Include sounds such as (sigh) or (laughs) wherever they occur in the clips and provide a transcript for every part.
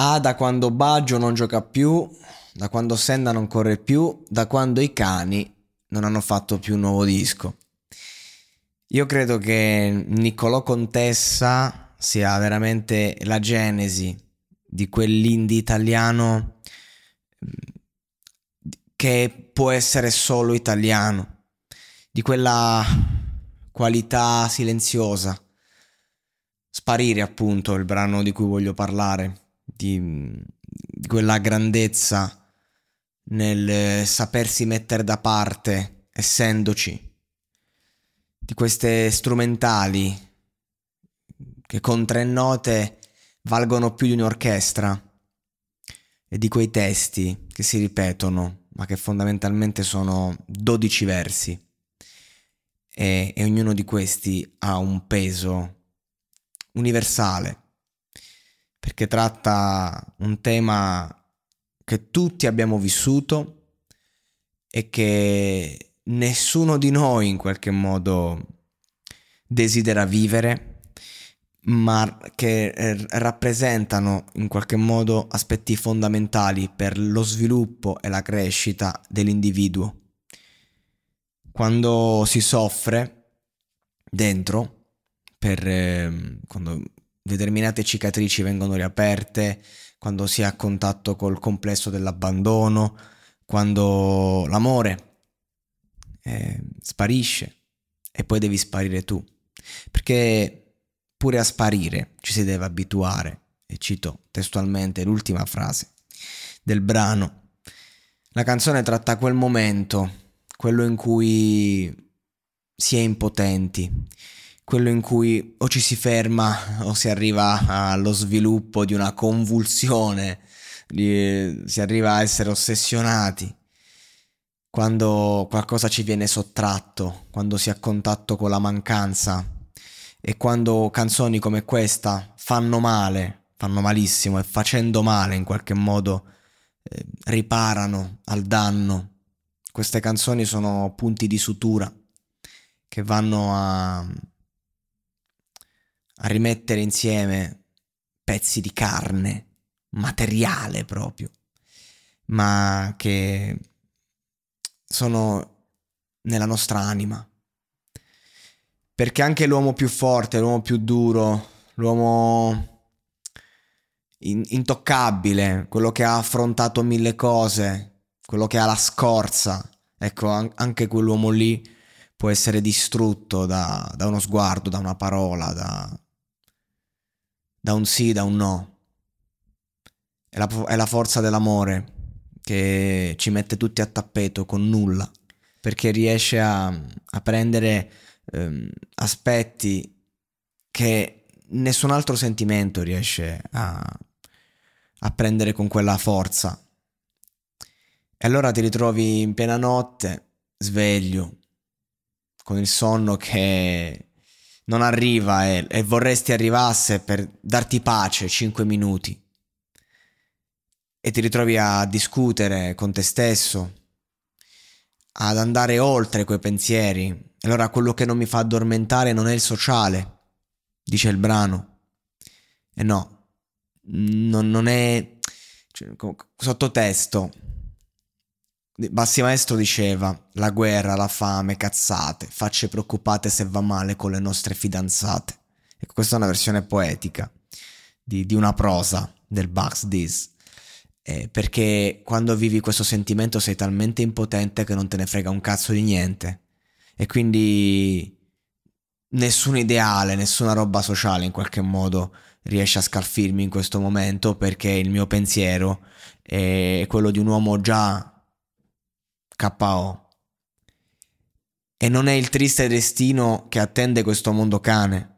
Ah, da quando Baggio non gioca più, da quando Senna non corre più, da quando i cani non hanno fatto più un nuovo disco. Io credo che Niccolò Contessa sia veramente la genesi di quell'indie italiano che può essere solo italiano, di quella qualità silenziosa. Sparire appunto il brano di cui voglio parlare di, di quella grandezza nel sapersi mettere da parte, essendoci, di queste strumentali che con tre note valgono più di un'orchestra e di quei testi che si ripetono, ma che fondamentalmente sono 12 versi. E, e ognuno di questi ha un peso universale perché tratta un tema che tutti abbiamo vissuto e che nessuno di noi in qualche modo desidera vivere, ma che rappresentano in qualche modo aspetti fondamentali per lo sviluppo e la crescita dell'individuo. Quando si soffre dentro, per, eh, quando determinate cicatrici vengono riaperte, quando si è a contatto col complesso dell'abbandono, quando l'amore eh, sparisce e poi devi sparire tu. Perché pure a sparire ci si deve abituare. E cito testualmente l'ultima frase del brano. La canzone tratta quel momento, quello in cui si è impotenti, quello in cui o ci si ferma o si arriva allo sviluppo di una convulsione, si arriva a essere ossessionati, quando qualcosa ci viene sottratto, quando si è a contatto con la mancanza e quando canzoni come questa fanno male, fanno malissimo e facendo male in qualche modo eh, riparano al danno. Queste canzoni sono punti di sutura che vanno a a rimettere insieme pezzi di carne, materiale proprio, ma che sono nella nostra anima. Perché anche l'uomo più forte, l'uomo più duro, l'uomo in- intoccabile, quello che ha affrontato mille cose, quello che ha la scorza, ecco, an- anche quell'uomo lì può essere distrutto da, da uno sguardo, da una parola, da, da un sì, da un no. È la, è la forza dell'amore che ci mette tutti a tappeto con nulla, perché riesce a, a prendere ehm, aspetti che nessun altro sentimento riesce a, a prendere con quella forza. E allora ti ritrovi in piena notte, sveglio, con il sonno che non arriva e, e vorresti arrivasse per darti pace 5 minuti, e ti ritrovi a discutere con te stesso, ad andare oltre quei pensieri. Allora quello che non mi fa addormentare non è il sociale, dice il brano. E no, non, non è cioè, sottotesto. Bassi Maestro diceva la guerra, la fame, cazzate, facce preoccupate se va male con le nostre fidanzate. Ecco, questa è una versione poetica di, di una prosa del Bugs Dis. Eh, perché quando vivi questo sentimento sei talmente impotente che non te ne frega un cazzo di niente. E quindi nessun ideale, nessuna roba sociale in qualche modo riesce a scalfirmi in questo momento perché il mio pensiero è quello di un uomo già KO. E non è il triste destino che attende questo mondo cane.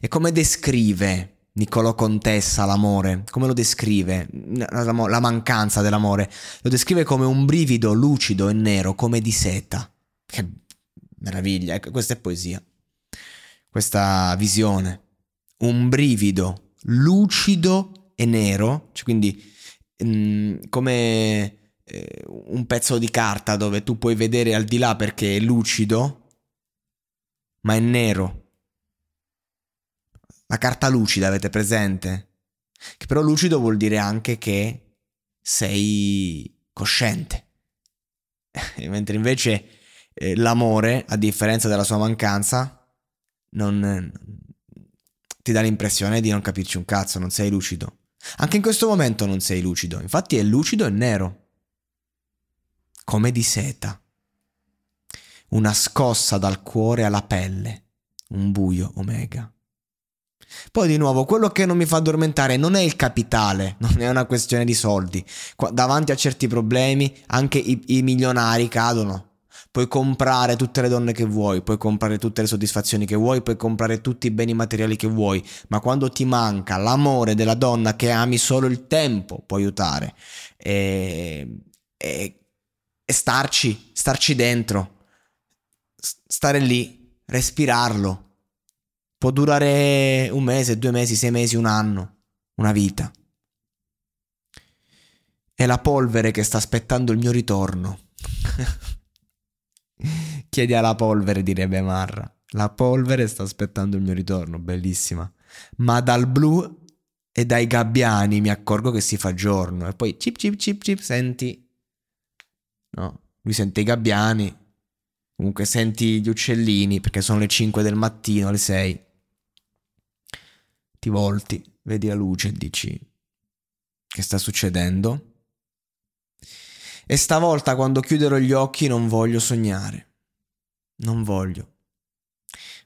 E come descrive Niccolò Contessa l'amore? Come lo descrive? La mancanza dell'amore. Lo descrive come un brivido lucido e nero, come di seta. Che meraviglia, ecco, questa è poesia. Questa visione. Un brivido lucido e nero, cioè quindi mh, mm, come un pezzo di carta dove tu puoi vedere al di là perché è lucido, ma è nero. La carta lucida avete presente? Che però lucido vuol dire anche che sei cosciente. (laughs) Mentre invece eh, l'amore, a differenza della sua mancanza, non, ti dà l'impressione di non capirci un cazzo, non sei lucido. Anche in questo momento non sei lucido, infatti è lucido e nero. Come di seta. Una scossa dal cuore alla pelle, un buio omega. Poi di nuovo, quello che non mi fa addormentare non è il capitale, (laughs) non è una questione di soldi. Qua, davanti a certi problemi anche i, i milionari cadono. Puoi comprare tutte le donne che vuoi, puoi comprare tutte le soddisfazioni che vuoi, puoi comprare tutti i beni materiali che vuoi, ma quando ti manca l'amore della donna che ami solo il tempo può aiutare. E, e, e starci, starci dentro, stare lì, respirarlo Può durare un mese, due mesi, sei mesi, un anno, una vita. È la polvere che sta aspettando il mio ritorno. (laughs) Chiedi alla polvere, direbbe Marra. La polvere sta aspettando il mio ritorno, bellissima. Ma dal blu e dai gabbiani mi accorgo che si fa giorno. E poi cip cip cip cip senti. No, mi senti i gabbiani. Comunque senti gli uccellini perché sono le 5 del mattino, le 6 ti volti, vedi la luce e dici che sta succedendo? E stavolta quando chiuderò gli occhi non voglio sognare. Non voglio.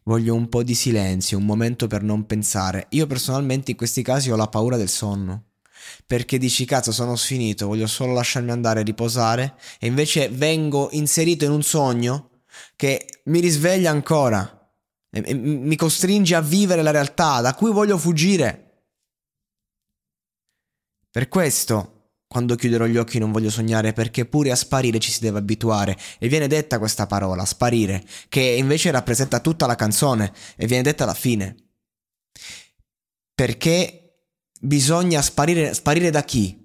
Voglio un po' di silenzio, un momento per non pensare. Io personalmente in questi casi ho la paura del sonno. Perché dici cazzo sono sfinito, voglio solo lasciarmi andare e riposare e invece vengo inserito in un sogno che mi risveglia ancora mi costringe a vivere la realtà da cui voglio fuggire. Per questo, quando chiuderò gli occhi non voglio sognare, perché pure a sparire ci si deve abituare. E viene detta questa parola, sparire, che invece rappresenta tutta la canzone e viene detta alla fine. Perché bisogna sparire, sparire da chi?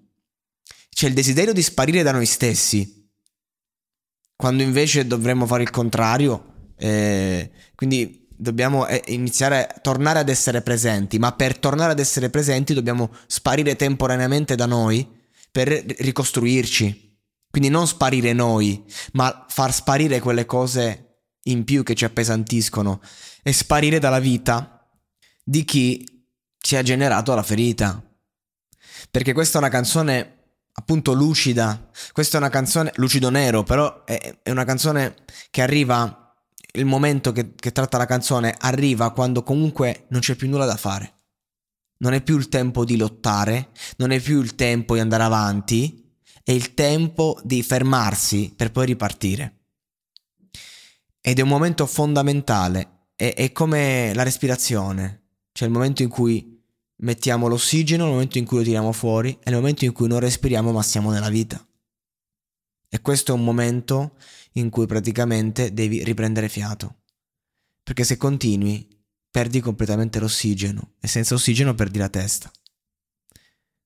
C'è il desiderio di sparire da noi stessi, quando invece dovremmo fare il contrario. Eh, quindi dobbiamo eh, iniziare a tornare ad essere presenti, ma per tornare ad essere presenti dobbiamo sparire temporaneamente da noi per ricostruirci. Quindi non sparire noi, ma far sparire quelle cose in più che ci appesantiscono e sparire dalla vita di chi ci ha generato la ferita. Perché questa è una canzone appunto lucida, questa è una canzone lucido nero, però è, è una canzone che arriva il momento che, che tratta la canzone arriva quando comunque non c'è più nulla da fare. Non è più il tempo di lottare, non è più il tempo di andare avanti, è il tempo di fermarsi per poi ripartire. Ed è un momento fondamentale, è, è come la respirazione, cioè il momento in cui mettiamo l'ossigeno, il momento in cui lo tiriamo fuori, è il momento in cui non respiriamo ma siamo nella vita. E questo è un momento in cui praticamente devi riprendere fiato. Perché se continui perdi completamente l'ossigeno e senza ossigeno perdi la testa.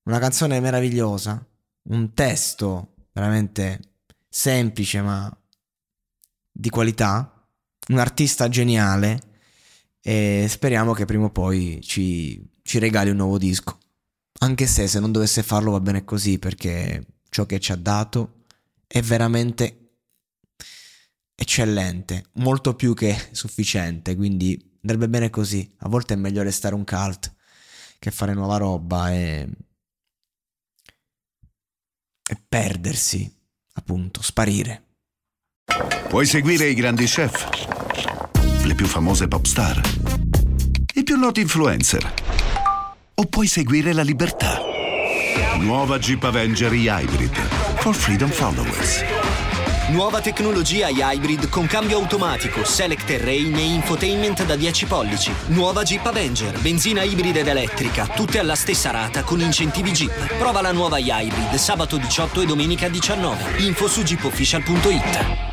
una canzone meravigliosa, un testo veramente semplice ma di qualità, un artista geniale e speriamo che prima o poi ci, ci regali un nuovo disco. Anche se se non dovesse farlo va bene così perché ciò che ci ha dato è veramente eccellente, molto più che (laughs) sufficiente, quindi andrebbe bene così. A volte è meglio restare un cult che fare nuova roba e, e perdersi, appunto, sparire. Puoi seguire i grandi chef, le più famose pop star, i più noti influencer, o puoi seguire la libertà. Nuova Jeep Avenger Hybrid for Freedom Followers. Nuova tecnologia hybrid con cambio automatico, select terrain e infotainment da 10 pollici. Nuova Jeep Avenger, benzina ibrida ed elettrica, tutte alla stessa rata con incentivi Jeep. Prova la nuova hybrid sabato 18 e domenica 19. Info su jeepofficial.it.